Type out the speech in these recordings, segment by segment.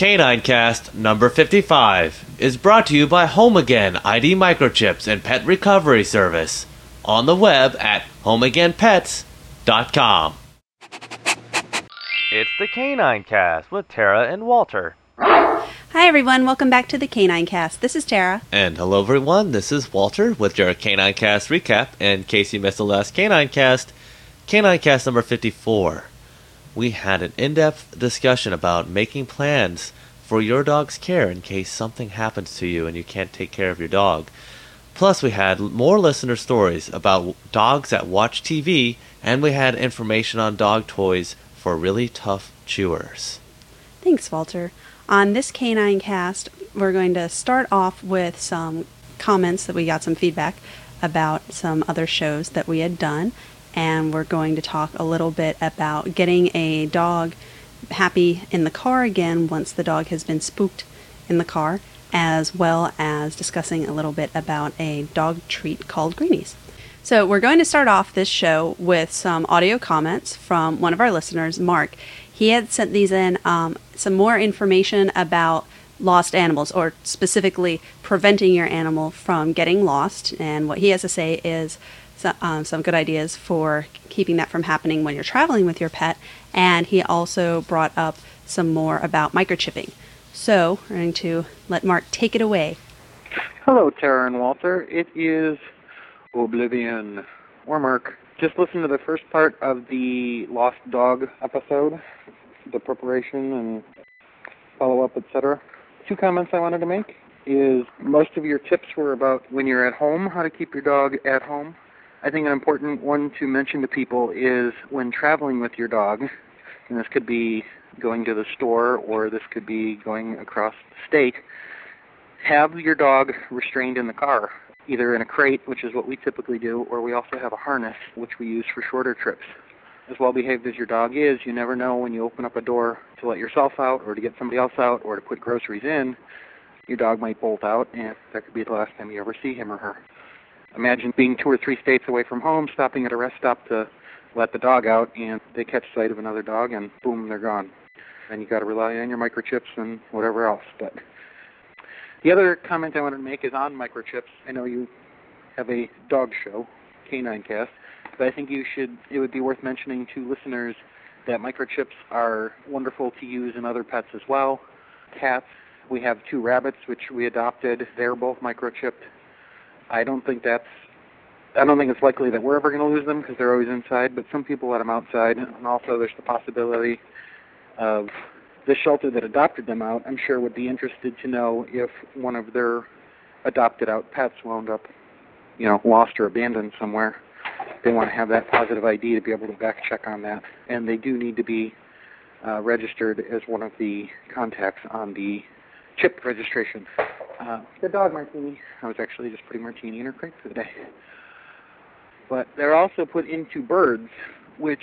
Canine Cast number 55 is brought to you by Home Again ID Microchips and Pet Recovery Service on the web at homeagainpets.com. It's the Canine Cast with Tara and Walter. Hi, everyone. Welcome back to the Canine Cast. This is Tara. And hello, everyone. This is Walter with your Canine Cast recap. In case you missed the last Canine Cast, Canine Cast number 54. We had an in depth discussion about making plans for your dog's care in case something happens to you and you can't take care of your dog. Plus, we had more listener stories about dogs that watch TV, and we had information on dog toys for really tough chewers. Thanks, Walter. On this Canine Cast, we're going to start off with some comments that we got some feedback about some other shows that we had done, and we're going to talk a little bit about getting a dog happy in the car again once the dog has been spooked in the car, as well as discussing a little bit about a dog treat called Greenies. So, we're going to start off this show with some audio comments from one of our listeners, Mark. He had sent these in um, some more information about lost animals, or specifically preventing your animal from getting lost. And what he has to say is so, um, some good ideas for keeping that from happening when you're traveling with your pet. And he also brought up some more about microchipping. So, we're going to let Mark take it away. Hello, Tara and Walter. It is Oblivion. Or Mark. Just listen to the first part of the Lost Dog episode, the preparation and follow up, etc. Two comments I wanted to make is most of your tips were about when you're at home, how to keep your dog at home. I think an important one to mention to people is when traveling with your dog, and this could be going to the store or this could be going across the state, have your dog restrained in the car, either in a crate, which is what we typically do, or we also have a harness, which we use for shorter trips. As well behaved as your dog is, you never know when you open up a door to let yourself out or to get somebody else out or to put groceries in, your dog might bolt out and that could be the last time you ever see him or her. Imagine being two or three states away from home, stopping at a rest stop to let the dog out, and they catch sight of another dog, and boom, they're gone. And you got to rely on your microchips and whatever else. But the other comment I wanted to make is on microchips. I know you have a dog show, Canine Cast, but I think you should. It would be worth mentioning to listeners that microchips are wonderful to use in other pets as well. Cats. We have two rabbits which we adopted. They're both microchipped. I don't think that's I don't think it's likely that we're ever going to lose them because they're always inside, but some people let them outside. And also, there's the possibility of the shelter that adopted them out, I'm sure, would be interested to know if one of their adopted out pets wound up, you know, lost or abandoned somewhere. They want to have that positive ID to be able to back check on that. And they do need to be uh, registered as one of the contacts on the chip registration. Uh, the dog martini. I was actually just putting martini in her crate for the day. But they're also put into birds, which,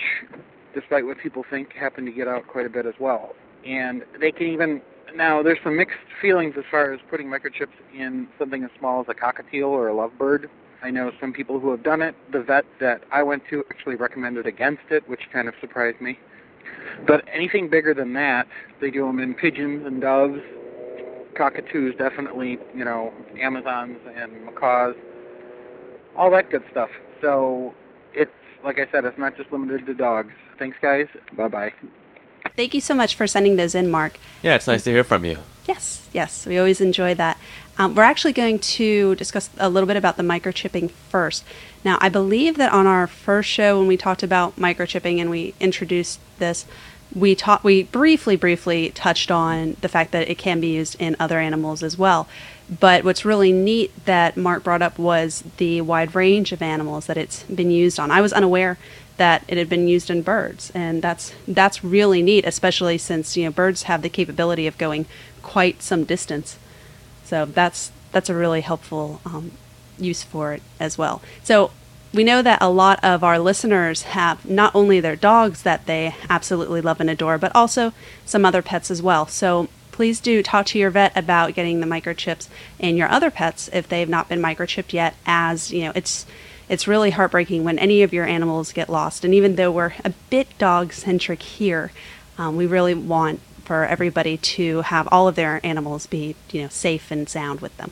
despite what people think, happen to get out quite a bit as well. And they can even now there's some mixed feelings as far as putting microchips in something as small as a cockatiel or a lovebird. I know some people who have done it. The vet that I went to actually recommended against it, which kind of surprised me. But anything bigger than that, they do them in pigeons and doves, cockatoos, definitely, you know, Amazons and macaws, all that good stuff. So it's like I said, it's not just limited to dogs. Thanks, guys. Bye bye. Thank you so much for sending those in, Mark. Yeah, it's nice to hear from you. Yes, yes, we always enjoy that. Um, we're actually going to discuss a little bit about the microchipping first. Now, I believe that on our first show when we talked about microchipping and we introduced this, we taught we briefly briefly touched on the fact that it can be used in other animals as well. But what's really neat that Mark brought up was the wide range of animals that it's been used on. I was unaware that it had been used in birds, and that's that's really neat, especially since you know birds have the capability of going quite some distance. So that's that's a really helpful um, use for it as well. So we know that a lot of our listeners have not only their dogs that they absolutely love and adore, but also some other pets as well. So please do talk to your vet about getting the microchips in your other pets if they've not been microchipped yet. As you know, it's it's really heartbreaking when any of your animals get lost. And even though we're a bit dog centric here, um, we really want for everybody to have all of their animals be, you know, safe and sound with them.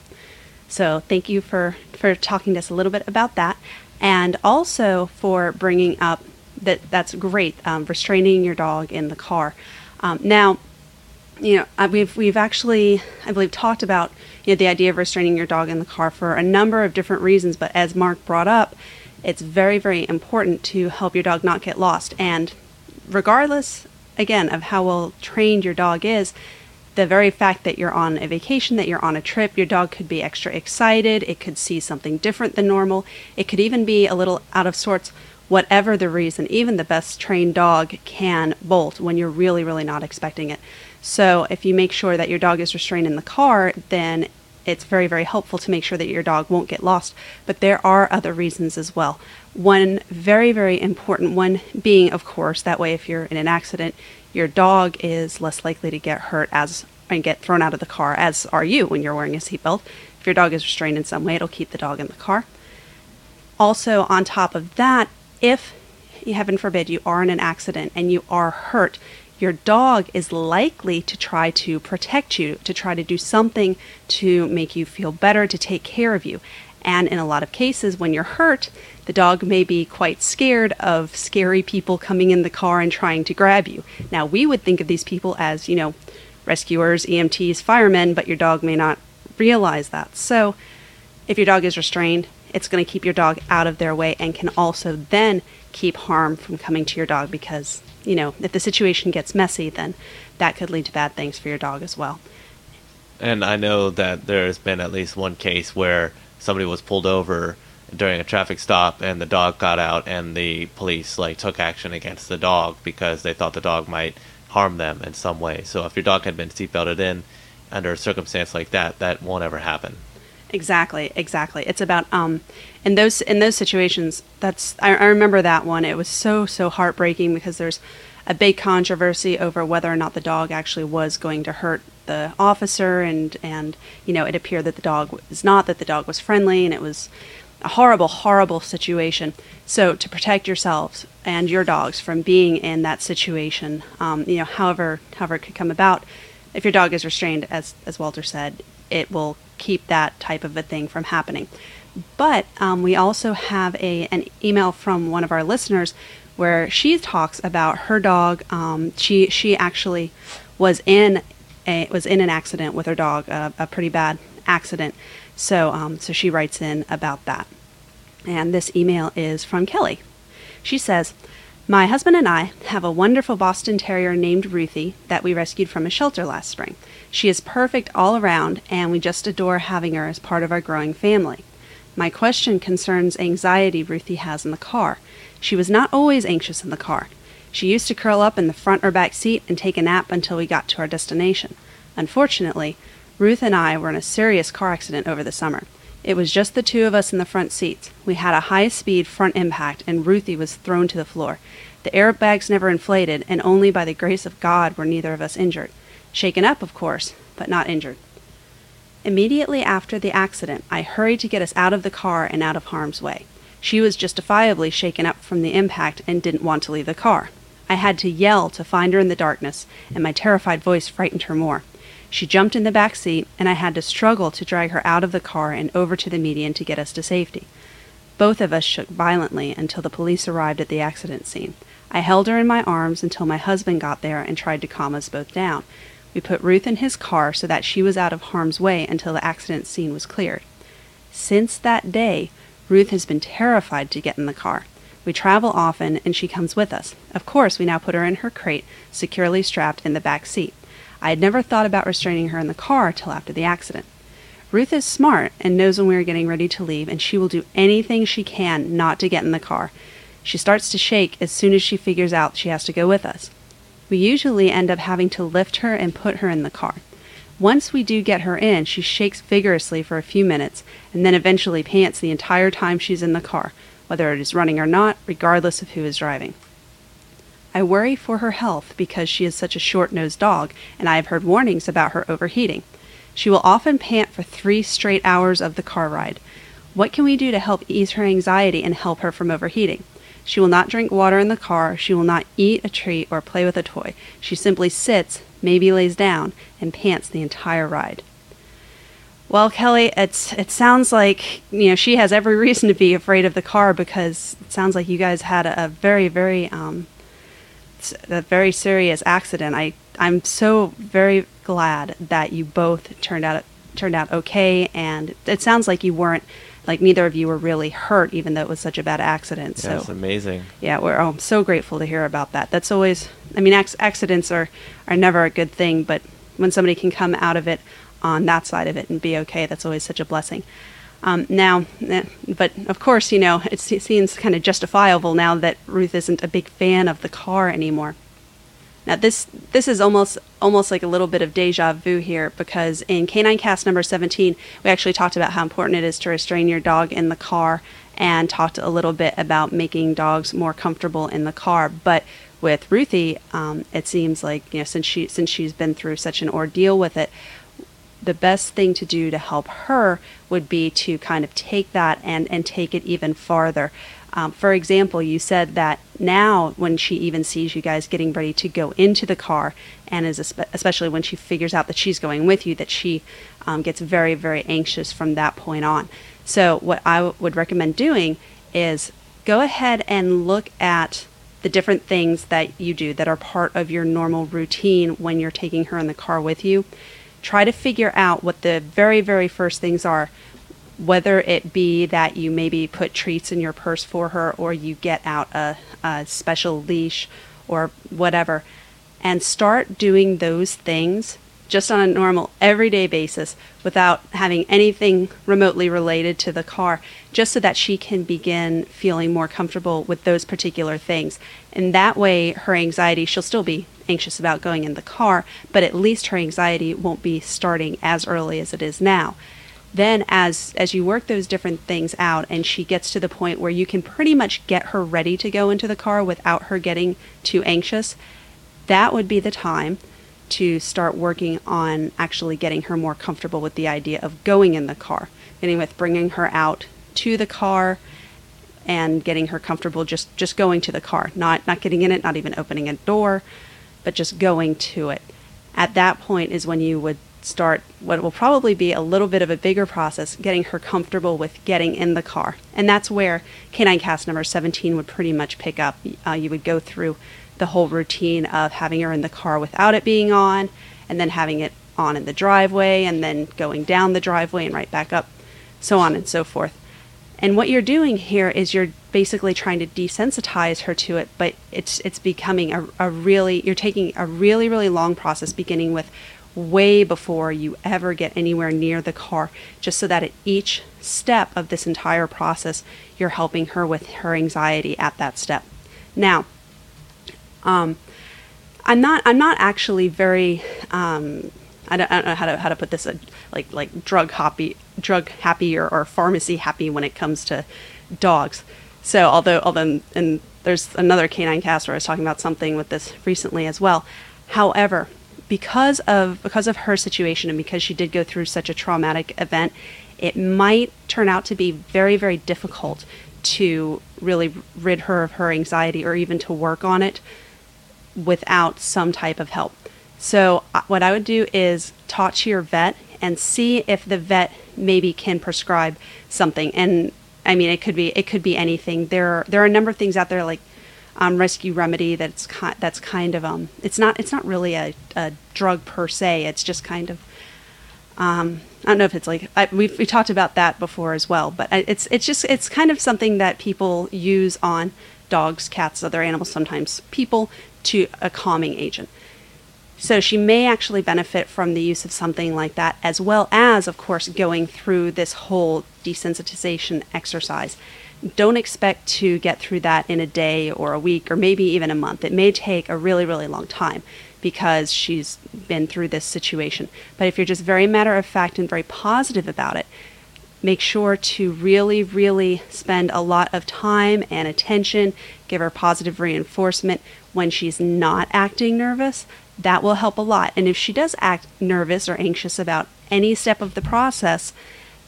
So thank you for for talking to us a little bit about that, and also for bringing up that that's great um, restraining your dog in the car. Um, now, you know, we've we've actually, I believe, talked about you know the idea of restraining your dog in the car for a number of different reasons. But as Mark brought up, it's very very important to help your dog not get lost. And regardless, again, of how well trained your dog is, the very fact that you're on a vacation, that you're on a trip, your dog could be extra excited. It could see something different than normal. It could even be a little out of sorts whatever the reason, even the best trained dog can bolt when you're really, really not expecting it. So if you make sure that your dog is restrained in the car, then it's very, very helpful to make sure that your dog won't get lost. But there are other reasons as well. One very, very important one being, of course, that way if you're in an accident, your dog is less likely to get hurt as and get thrown out of the car, as are you when you're wearing a seatbelt. If your dog is restrained in some way, it'll keep the dog in the car. Also, on top of that, if, heaven forbid, you are in an accident and you are hurt, your dog is likely to try to protect you, to try to do something to make you feel better, to take care of you. And in a lot of cases, when you're hurt, the dog may be quite scared of scary people coming in the car and trying to grab you. Now, we would think of these people as, you know, rescuers, EMTs, firemen, but your dog may not realize that. So, if your dog is restrained, it's going to keep your dog out of their way and can also then keep harm from coming to your dog because, you know, if the situation gets messy, then that could lead to bad things for your dog as well. And I know that there's been at least one case where somebody was pulled over during a traffic stop and the dog got out and the police like took action against the dog because they thought the dog might harm them in some way. So if your dog had been seatbelted in under a circumstance like that, that won't ever happen. Exactly, exactly. It's about um, in those in those situations. That's I, I remember that one. It was so so heartbreaking because there's a big controversy over whether or not the dog actually was going to hurt the officer, and and you know it appeared that the dog was not. That the dog was friendly, and it was a horrible, horrible situation. So to protect yourselves and your dogs from being in that situation, um, you know, however however it could come about, if your dog is restrained, as as Walter said, it will keep that type of a thing from happening. But um, we also have a an email from one of our listeners where she talks about her dog. Um, she she actually was in a was in an accident with her dog, a, a pretty bad accident. So um, so she writes in about that. And this email is from Kelly. She says, my husband and I have a wonderful Boston Terrier named Ruthie that we rescued from a shelter last spring. She is perfect all around, and we just adore having her as part of our growing family. My question concerns anxiety Ruthie has in the car. She was not always anxious in the car. She used to curl up in the front or back seat and take a nap until we got to our destination. Unfortunately, Ruth and I were in a serious car accident over the summer. It was just the two of us in the front seats. We had a high speed front impact, and Ruthie was thrown to the floor. The airbags never inflated, and only by the grace of God were neither of us injured. Shaken up, of course, but not injured. Immediately after the accident, I hurried to get us out of the car and out of harm's way. She was justifiably shaken up from the impact and didn't want to leave the car. I had to yell to find her in the darkness, and my terrified voice frightened her more. She jumped in the back seat, and I had to struggle to drag her out of the car and over to the median to get us to safety. Both of us shook violently until the police arrived at the accident scene. I held her in my arms until my husband got there and tried to calm us both down. We put Ruth in his car so that she was out of harm's way until the accident scene was cleared. Since that day, Ruth has been terrified to get in the car. We travel often and she comes with us. Of course, we now put her in her crate, securely strapped in the back seat. I had never thought about restraining her in the car till after the accident. Ruth is smart and knows when we are getting ready to leave, and she will do anything she can not to get in the car. She starts to shake as soon as she figures out she has to go with us. We usually end up having to lift her and put her in the car. Once we do get her in, she shakes vigorously for a few minutes and then eventually pants the entire time she's in the car, whether it is running or not, regardless of who is driving. I worry for her health because she is such a short nosed dog, and I have heard warnings about her overheating. She will often pant for three straight hours of the car ride. What can we do to help ease her anxiety and help her from overheating? She will not drink water in the car. She will not eat a treat or play with a toy. She simply sits, maybe lays down, and pants the entire ride. Well, Kelly, it's it sounds like you know she has every reason to be afraid of the car because it sounds like you guys had a, a very very um, a very serious accident. I I'm so very glad that you both turned out turned out okay, and it sounds like you weren't like neither of you were really hurt, even though it was such a bad accident. So that's amazing. Yeah, we're oh, I'm so grateful to hear about that. That's always I mean ac- accidents are are never a good thing, but when somebody can come out of it on that side of it and be okay. That's always such a blessing. Um, now, eh, but of course, you know, it seems kind of justifiable now that Ruth isn't a big fan of the car anymore. Now, this this is almost almost like a little bit of deja vu here because in Canine Cast number 17, we actually talked about how important it is to restrain your dog in the car and talked a little bit about making dogs more comfortable in the car. But with Ruthie, um, it seems like you know since she since she's been through such an ordeal with it, the best thing to do to help her would be to kind of take that and, and take it even farther. Um, for example, you said that now when she even sees you guys getting ready to go into the car, and is especially when she figures out that she's going with you, that she um, gets very, very anxious from that point on. So, what I w- would recommend doing is go ahead and look at the different things that you do that are part of your normal routine when you're taking her in the car with you try to figure out what the very, very first things are, whether it be that you maybe put treats in your purse for her or you get out a, a special leash or whatever, and start doing those things just on a normal everyday basis without having anything remotely related to the car, just so that she can begin feeling more comfortable with those particular things. And that way, her anxiety, she'll still be anxious about going in the car, but at least her anxiety won't be starting as early as it is now. Then as as you work those different things out and she gets to the point where you can pretty much get her ready to go into the car without her getting too anxious, that would be the time to start working on actually getting her more comfortable with the idea of going in the car, getting with bringing her out to the car and getting her comfortable just just going to the car, not not getting in it, not even opening a door, but just going to it. At that point is when you would start what will probably be a little bit of a bigger process getting her comfortable with getting in the car. And that's where Canine Cast number 17 would pretty much pick up. Uh, you would go through the whole routine of having her in the car without it being on, and then having it on in the driveway, and then going down the driveway and right back up, so on and so forth. And what you're doing here is you're basically trying to desensitize her to it, but it's it's becoming a, a really you're taking a really really long process, beginning with way before you ever get anywhere near the car, just so that at each step of this entire process, you're helping her with her anxiety at that step. Now, um, I'm not I'm not actually very um, I don't, I don't, know how to how to put this uh, like like drug happy drug happy or, or pharmacy happy when it comes to dogs. So although although and there's another canine cast where I was talking about something with this recently as well. However, because of because of her situation and because she did go through such a traumatic event, it might turn out to be very very difficult to really rid her of her anxiety or even to work on it without some type of help. So, uh, what I would do is talk to your vet and see if the vet maybe can prescribe something. And I mean, it could be it could be anything. There are, there are a number of things out there like um, Rescue Remedy that's ki- that's kind of um it's not it's not really a, a drug per se. It's just kind of um, I don't know if it's like I, we've we talked about that before as well, but it's it's just it's kind of something that people use on dogs, cats, other animals, sometimes people to a calming agent. So she may actually benefit from the use of something like that, as well as, of course, going through this whole desensitization exercise. Don't expect to get through that in a day or a week or maybe even a month. It may take a really, really long time because she's been through this situation. But if you're just very matter of fact and very positive about it, make sure to really, really spend a lot of time and attention, give her positive reinforcement when she's not acting nervous. That will help a lot. And if she does act nervous or anxious about any step of the process,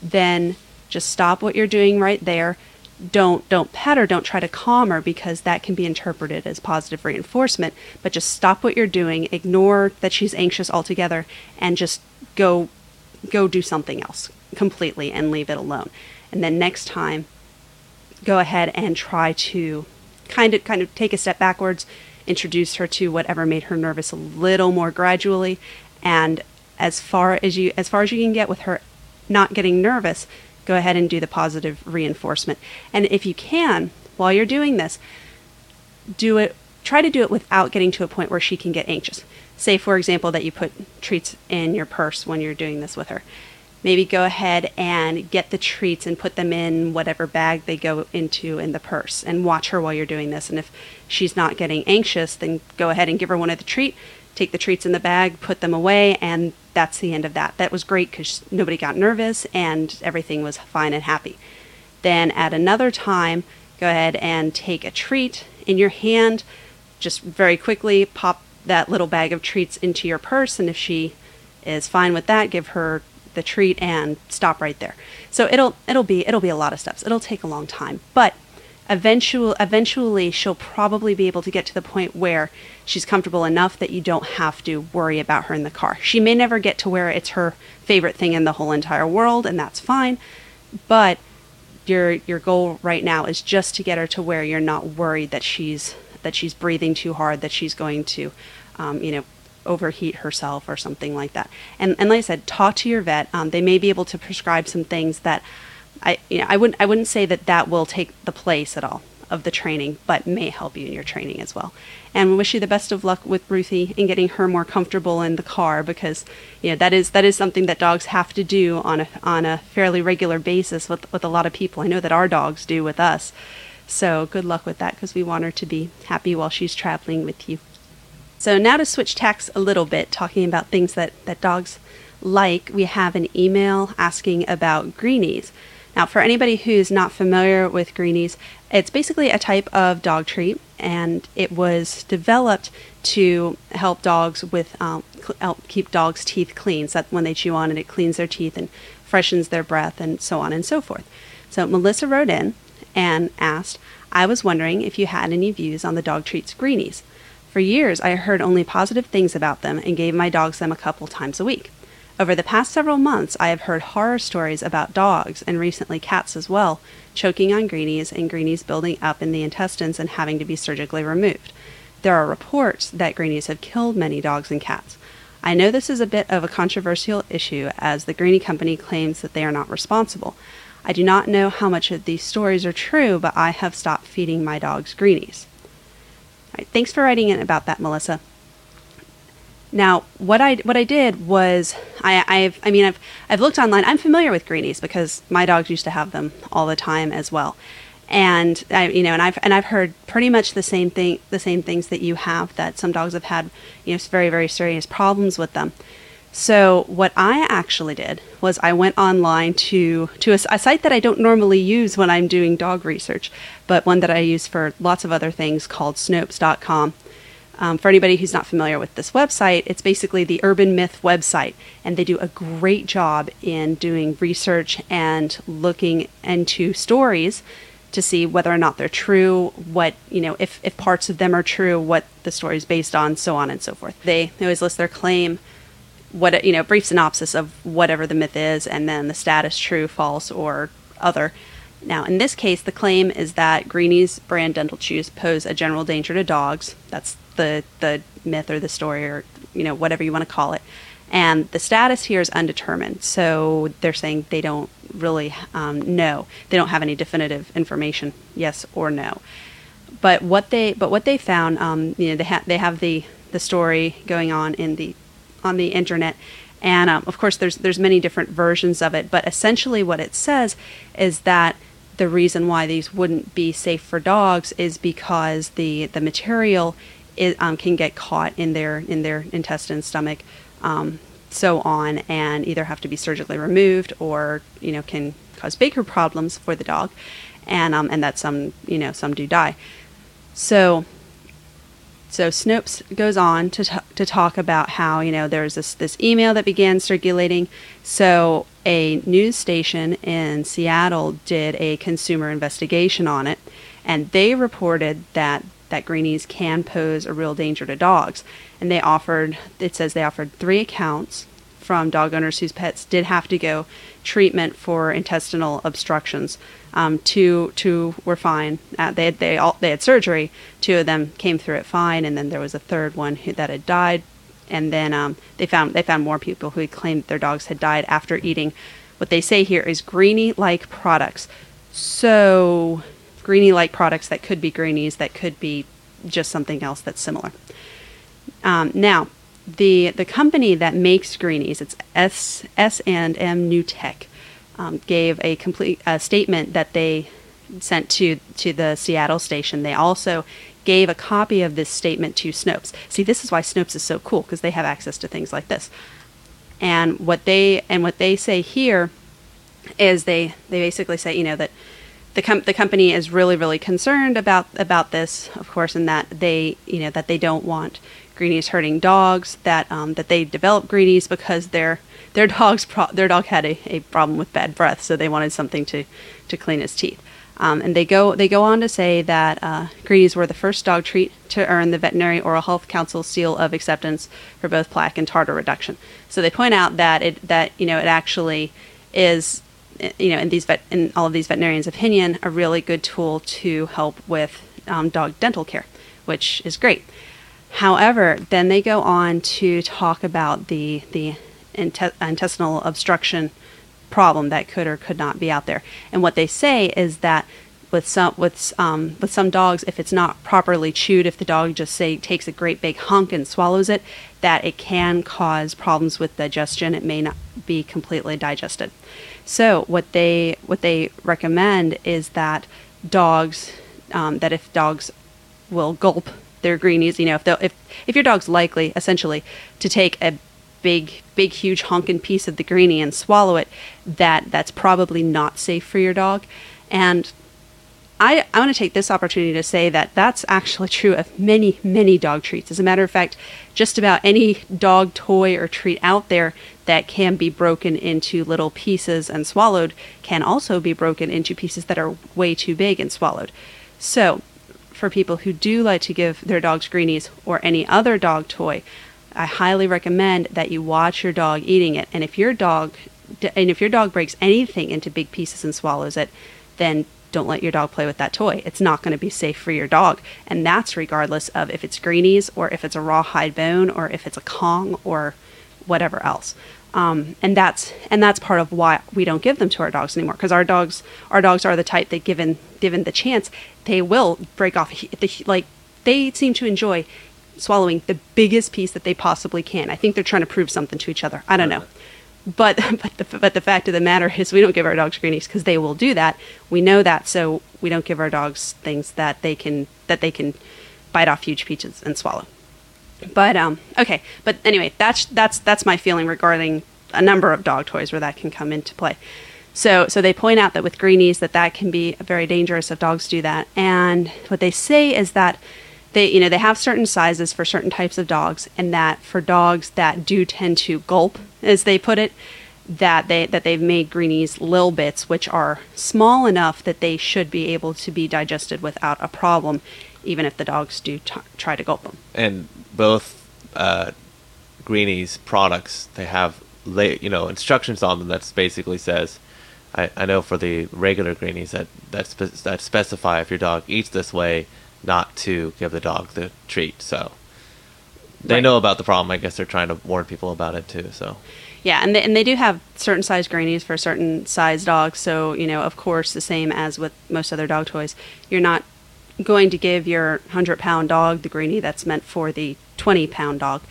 then just stop what you're doing right there. don't don't pet her don't try to calm her because that can be interpreted as positive reinforcement but just stop what you're doing ignore that she's anxious altogether and just go go do something else completely and leave it alone and then next time go ahead and try to kind of kind of take a step backwards introduce her to whatever made her nervous a little more gradually and as far as you as far as you can get with her not getting nervous go ahead and do the positive reinforcement. And if you can, while you're doing this, do it try to do it without getting to a point where she can get anxious. Say for example that you put treats in your purse when you're doing this with her. Maybe go ahead and get the treats and put them in whatever bag they go into in the purse and watch her while you're doing this. And if she's not getting anxious, then go ahead and give her one of the treat, take the treats in the bag, put them away, and that's the end of that. That was great because nobody got nervous and everything was fine and happy. Then at another time, go ahead and take a treat in your hand. Just very quickly pop that little bag of treats into your purse, and if she is fine with that, give her the treat and stop right there. So it'll it'll be it'll be a lot of steps. It'll take a long time, but eventually eventually she'll probably be able to get to the point where she's comfortable enough that you don't have to worry about her in the car. She may never get to where it's her favorite thing in the whole entire world and that's fine, but your your goal right now is just to get her to where you're not worried that she's that she's breathing too hard, that she's going to um, you know overheat herself or something like that. And and like I said, talk to your vet. Um, they may be able to prescribe some things that I you know I wouldn't I wouldn't say that that will take the place at all of the training, but may help you in your training as well. And we wish you the best of luck with Ruthie in getting her more comfortable in the car because you know that is that is something that dogs have to do on a on a fairly regular basis with with a lot of people. I know that our dogs do with us. So good luck with that because we want her to be happy while she's traveling with you. So now to switch tacks a little bit, talking about things that, that dogs like, we have an email asking about greenies. Now, for anybody who's not familiar with greenies, it's basically a type of dog treat, and it was developed to help dogs with um, help keep dogs' teeth clean. So that when they chew on it, it cleans their teeth and freshens their breath, and so on and so forth. So Melissa wrote in and asked, "I was wondering if you had any views on the dog treats greenies. For years, I heard only positive things about them and gave my dogs them a couple times a week." Over the past several months, I have heard horror stories about dogs, and recently cats as well, choking on greenies and greenies building up in the intestines and having to be surgically removed. There are reports that greenies have killed many dogs and cats. I know this is a bit of a controversial issue as the Greenie Company claims that they are not responsible. I do not know how much of these stories are true, but I have stopped feeding my dogs greenies. Thanks for writing in about that, Melissa. Now, what I what I did was I I've I mean I've I've looked online. I'm familiar with greenies because my dogs used to have them all the time as well. And I you know and I've and I've heard pretty much the same thing the same things that you have that some dogs have had you know very very serious problems with them. So what I actually did was I went online to to a, a, site that I don't normally use when I'm doing dog research, but one that I use for lots of other things called Snopes.com. Um, for anybody who's not familiar with this website, it's basically the Urban Myth website, and they do a great job in doing research and looking into stories to see whether or not they're true, what, you know, if, if parts of them are true, what the story is based on, so on and so forth. They, they always list their claim, what, you know, brief synopsis of whatever the myth is, and then the status true, false, or other. Now, in this case, the claim is that Greenie's brand dental chews pose a general danger to dogs. That's the the myth or the story or you know whatever you want to call it. And the status here is undetermined. So they're saying they don't really um, know. They don't have any definitive information, yes or no. But what they but what they found, um, you know, they have they have the the story going on in the on the internet, and um, of course there's there's many different versions of it. But essentially, what it says is that the reason why these wouldn't be safe for dogs is because the the material it, um, can get caught in their in their intestine, stomach, um, so on, and either have to be surgically removed or you know can cause bigger problems for the dog, and um, and that some you know some do die. So so Snopes goes on to, t- to talk about how you know there's this this email that began circulating. So a news station in Seattle did a consumer investigation on it, and they reported that that greenies can pose a real danger to dogs. And they offered, it says they offered three accounts from dog owners whose pets did have to go treatment for intestinal obstructions. Um, two two were fine. Uh, they had, they all they had surgery. Two of them came through it fine, and then there was a third one who, that had died. And then um, they found they found more people who had claimed their dogs had died after eating what they say here is greenie like products. So greenie like products that could be greenies, that could be just something else that's similar. Um, now, the the company that makes greenies, it's S S and M NuTech, um, gave a complete uh, statement that they sent to to the Seattle station. They also gave a copy of this statement to Snopes. See, this is why Snopes is so cool because they have access to things like this. And what they and what they say here is they they basically say you know that the com- the company is really really concerned about about this of course and that they you know that they don't want greenies hurting dogs that um, that they developed greenies because their their dog's pro- their dog had a, a problem with bad breath so they wanted something to to clean his teeth um, and they go they go on to say that uh, were the first dog treat to earn the veterinary oral health council seal of acceptance for both plaque and tartar reduction so they point out that it that you know it actually is you know, in these vet, in all of these veterinarians' opinion, a really good tool to help with um, dog dental care, which is great. However, then they go on to talk about the the intestinal obstruction problem that could or could not be out there. And what they say is that with some with um, with some dogs, if it's not properly chewed, if the dog just say takes a great big hunk and swallows it, that it can cause problems with digestion. It may not be completely digested. So what they what they recommend is that dogs um, that if dogs will gulp their greenies, you know, if if if your dog's likely essentially to take a big big huge honking piece of the greenie and swallow it, that that's probably not safe for your dog. And I, I want to take this opportunity to say that that's actually true of many, many dog treats. As a matter of fact, just about any dog toy or treat out there that can be broken into little pieces and swallowed can also be broken into pieces that are way too big and swallowed. So, for people who do like to give their dogs greenies or any other dog toy, I highly recommend that you watch your dog eating it. And if your dog and if your dog breaks anything into big pieces and swallows it, then don't let your dog play with that toy. It's not going to be safe for your dog. And that's regardless of if it's greenies or if it's a rawhide bone or if it's a Kong or whatever else. Um, and that's and that's part of why we don't give them to our dogs anymore because our dogs our dogs are the type that given given the chance they will break off the like they seem to enjoy swallowing the biggest piece that they possibly can. I think they're trying to prove something to each other. I don't know. But but the, but the fact of the matter is we don't give our dogs greenies because they will do that. We know that, so we don't give our dogs things that they can that they can bite off huge pieces and swallow. But um okay, but anyway, that's that's that's my feeling regarding a number of dog toys where that can come into play. So so they point out that with greenies that that can be very dangerous if dogs do that. And what they say is that they you know they have certain sizes for certain types of dogs and that for dogs that do tend to gulp as they put it that they that they've made greenies lil bits which are small enough that they should be able to be digested without a problem even if the dogs do t- try to gulp them. And both uh, greenies products they have you know instructions on them that basically says I, I know for the regular greenies that that, spe- that specify if your dog eats this way not to give the dog the treat. So they right. know about the problem. I guess they're trying to warn people about it too. So yeah, and they, and they do have certain size greenies for certain size dogs. So you know, of course, the same as with most other dog toys, you're not going to give your hundred pound dog the greenie that's meant for the twenty pound dog.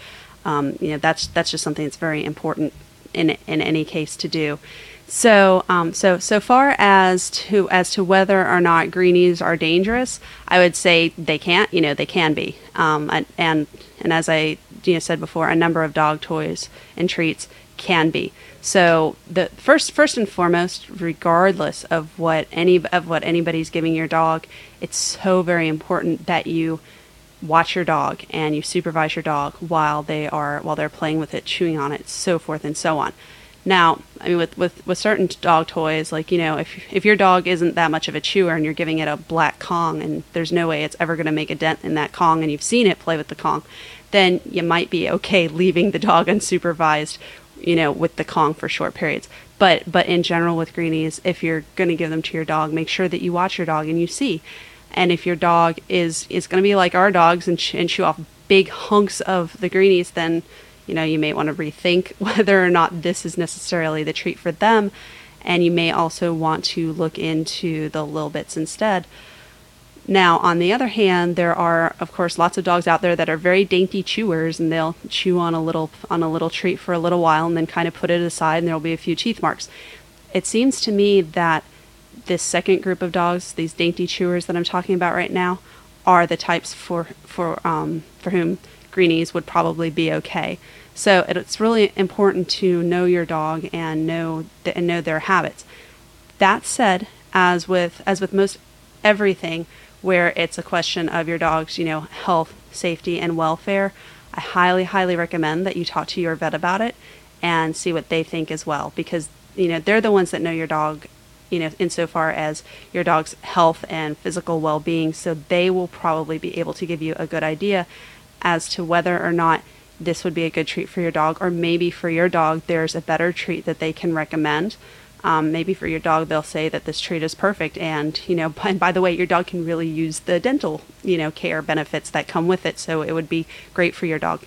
Um, you know, that's that's just something that's very important in in any case to do. So, um, so so far as to as to whether or not greenies are dangerous, I would say they can't. You know, they can be. Um, and, and as I you know said before, a number of dog toys and treats can be. So the first first and foremost, regardless of what any of what anybody's giving your dog, it's so very important that you watch your dog and you supervise your dog while they are while they're playing with it, chewing on it, so forth and so on. Now, I mean, with, with, with certain dog toys, like, you know, if, if your dog isn't that much of a chewer and you're giving it a black Kong and there's no way it's ever going to make a dent in that Kong and you've seen it play with the Kong, then you might be okay leaving the dog unsupervised, you know, with the Kong for short periods. But, but in general, with greenies, if you're going to give them to your dog, make sure that you watch your dog and you see. And if your dog is, is going to be like our dogs and, ch- and chew off big hunks of the greenies, then you know, you may want to rethink whether or not this is necessarily the treat for them. And you may also want to look into the little bits instead. Now, on the other hand, there are, of course, lots of dogs out there that are very dainty chewers, and they'll chew on a little on a little treat for a little while, and then kind of put it aside, and there'll be a few teeth marks. It seems to me that this second group of dogs, these dainty chewers that I'm talking about right now, are the types for for um, for whom greenies would probably be okay. So it's really important to know your dog and know th- and know their habits. That said, as with as with most everything where it's a question of your dog's, you know, health, safety and welfare, I highly highly recommend that you talk to your vet about it and see what they think as well because you know, they're the ones that know your dog you know, insofar as your dog's health and physical well being. So they will probably be able to give you a good idea as to whether or not this would be a good treat for your dog, or maybe for your dog, there's a better treat that they can recommend. Um, maybe for your dog, they'll say that this treat is perfect, and you know, and by the way, your dog can really use the dental, you know, care benefits that come with it, so it would be great for your dog.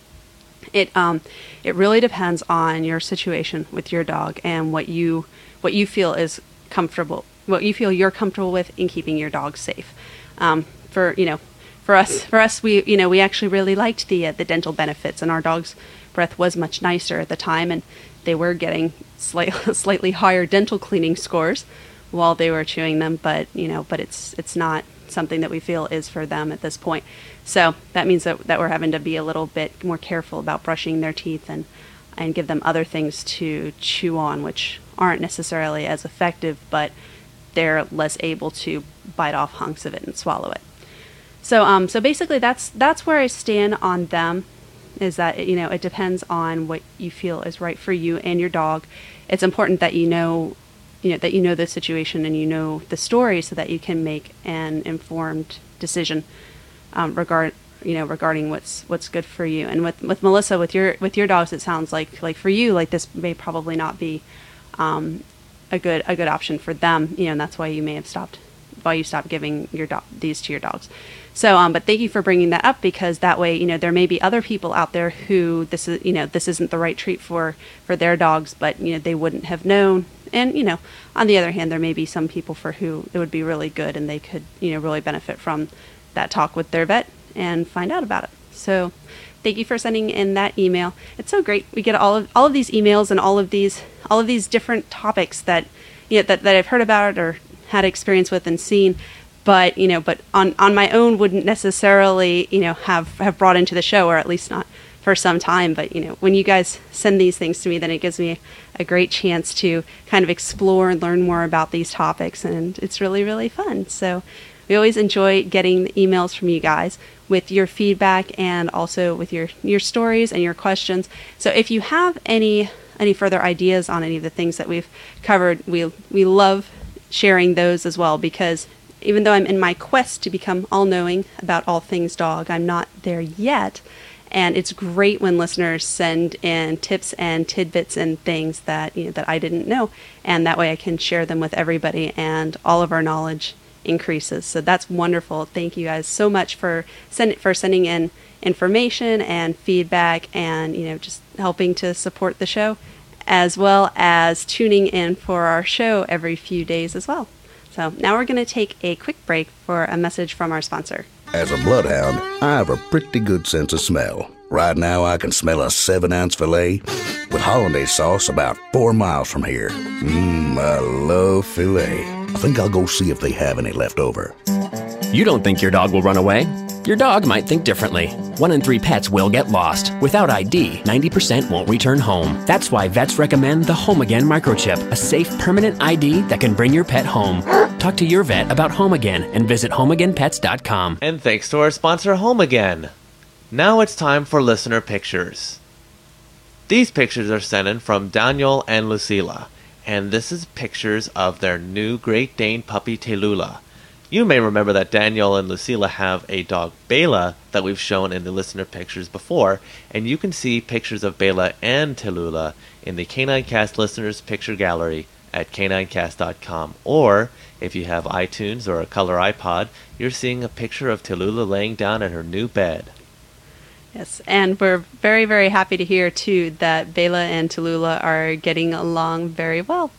It um, it really depends on your situation with your dog and what you what you feel is comfortable, what you feel you're comfortable with in keeping your dog safe. Um, for you know, for us for us we you know we actually really liked the uh, the dental benefits and our dog's breath was much nicer at the time and they were getting slight, slightly higher dental cleaning scores while they were chewing them but you know but it's it's not something that we feel is for them at this point. So that means that, that we're having to be a little bit more careful about brushing their teeth and and give them other things to chew on which aren't necessarily as effective but they're less able to bite off hunks of it and swallow it so um, so basically that's that's where I stand on them. Is that you know it depends on what you feel is right for you and your dog. It's important that you know you know that you know the situation and you know the story so that you can make an informed decision um, regard you know regarding what's what's good for you. And with with Melissa with your with your dogs, it sounds like like for you like this may probably not be um, a good a good option for them. You know, and that's why you may have stopped why you stopped giving your dog these to your dogs. So, um, but thank you for bringing that up because that way, you know, there may be other people out there who this is, you know, this isn't the right treat for for their dogs, but you know, they wouldn't have known. And you know, on the other hand, there may be some people for who it would be really good and they could, you know, really benefit from that talk with their vet and find out about it. So, thank you for sending in that email. It's so great. We get all of all of these emails and all of these all of these different topics that you know that, that I've heard about or had experience with and seen but you know, but on on my own wouldn't necessarily you know have have brought into the show, or at least not for some time. But you know, when you guys send these things to me, then it gives me a great chance to kind of explore and learn more about these topics, and it's really really fun. So we always enjoy getting emails from you guys with your feedback and also with your your stories and your questions. So if you have any any further ideas on any of the things that we've covered, we we love sharing those as well because even though I'm in my quest to become all knowing about all things dog, I'm not there yet. And it's great when listeners send in tips and tidbits and things that you know that I didn't know, and that way I can share them with everybody, and all of our knowledge increases. So that's wonderful. Thank you guys so much for send for sending in information and feedback, and you know just helping to support the show, as well as tuning in for our show every few days as well. So now we're going to take a quick break for a message from our sponsor. As a bloodhound, I have a pretty good sense of smell. Right now, I can smell a seven ounce filet with hollandaise sauce about four miles from here. Mmm, I love filet. I think I'll go see if they have any left over. You don't think your dog will run away? Your dog might think differently. One in three pets will get lost. Without ID, 90% won't return home. That's why vets recommend the Home Again microchip, a safe, permanent ID that can bring your pet home. Talk to your vet about Home Again and visit homeagainpets.com. And thanks to our sponsor, Home Again. Now it's time for listener pictures. These pictures are sent in from Daniel and Lucila, and this is pictures of their new Great Dane puppy Telula. You may remember that Daniel and Lucila have a dog Bela that we've shown in the listener pictures before, and you can see pictures of Bela and Telula in the Canine Cast listeners picture gallery at caninecast.com. Or if you have iTunes or a color iPod, you're seeing a picture of Telula laying down in her new bed. Yes, and we're very, very happy to hear too that Bela and Tallulah are getting along very well.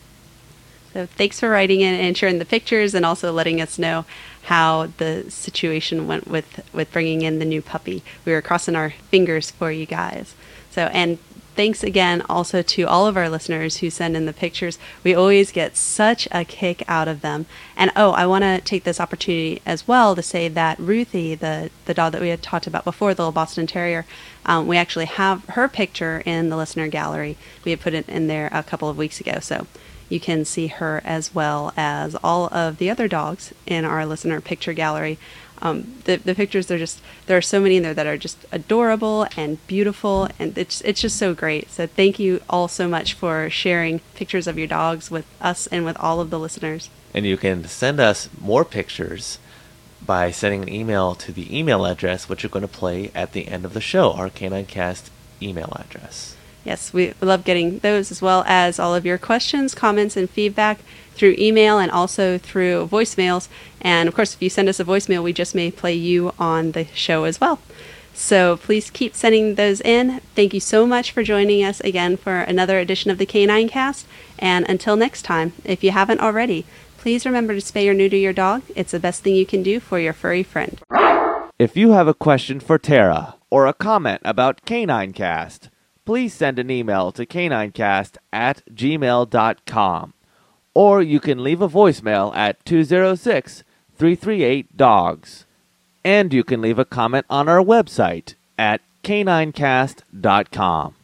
So thanks for writing in and sharing the pictures, and also letting us know how the situation went with with bringing in the new puppy. We were crossing our fingers for you guys. So and thanks again also to all of our listeners who send in the pictures. We always get such a kick out of them. And oh, I want to take this opportunity as well to say that Ruthie, the, the dog that we had talked about before, the little Boston Terrier, um, we actually have her picture in the listener gallery. We had put it in there a couple of weeks ago. So you can see her as well as all of the other dogs in our listener picture gallery. Um, the, the pictures are just there are so many in there that are just adorable and beautiful and it's it's just so great so thank you all so much for sharing pictures of your dogs with us and with all of the listeners And you can send us more pictures by sending an email to the email address which you're going to play at the end of the show, our Caninecast email address. Yes we love getting those as well as all of your questions comments and feedback through email and also through voicemails and of course if you send us a voicemail we just may play you on the show as well so please keep sending those in. Thank you so much for joining us again for another edition of the Canine Cast. And until next time, if you haven't already, please remember to spay or neuter your dog. It's the best thing you can do for your furry friend. If you have a question for Tara or a comment about Canine Cast, please send an email to caninecast at gmail.com. Or you can leave a voicemail at 206 338 DOGS. And you can leave a comment on our website at caninecast.com.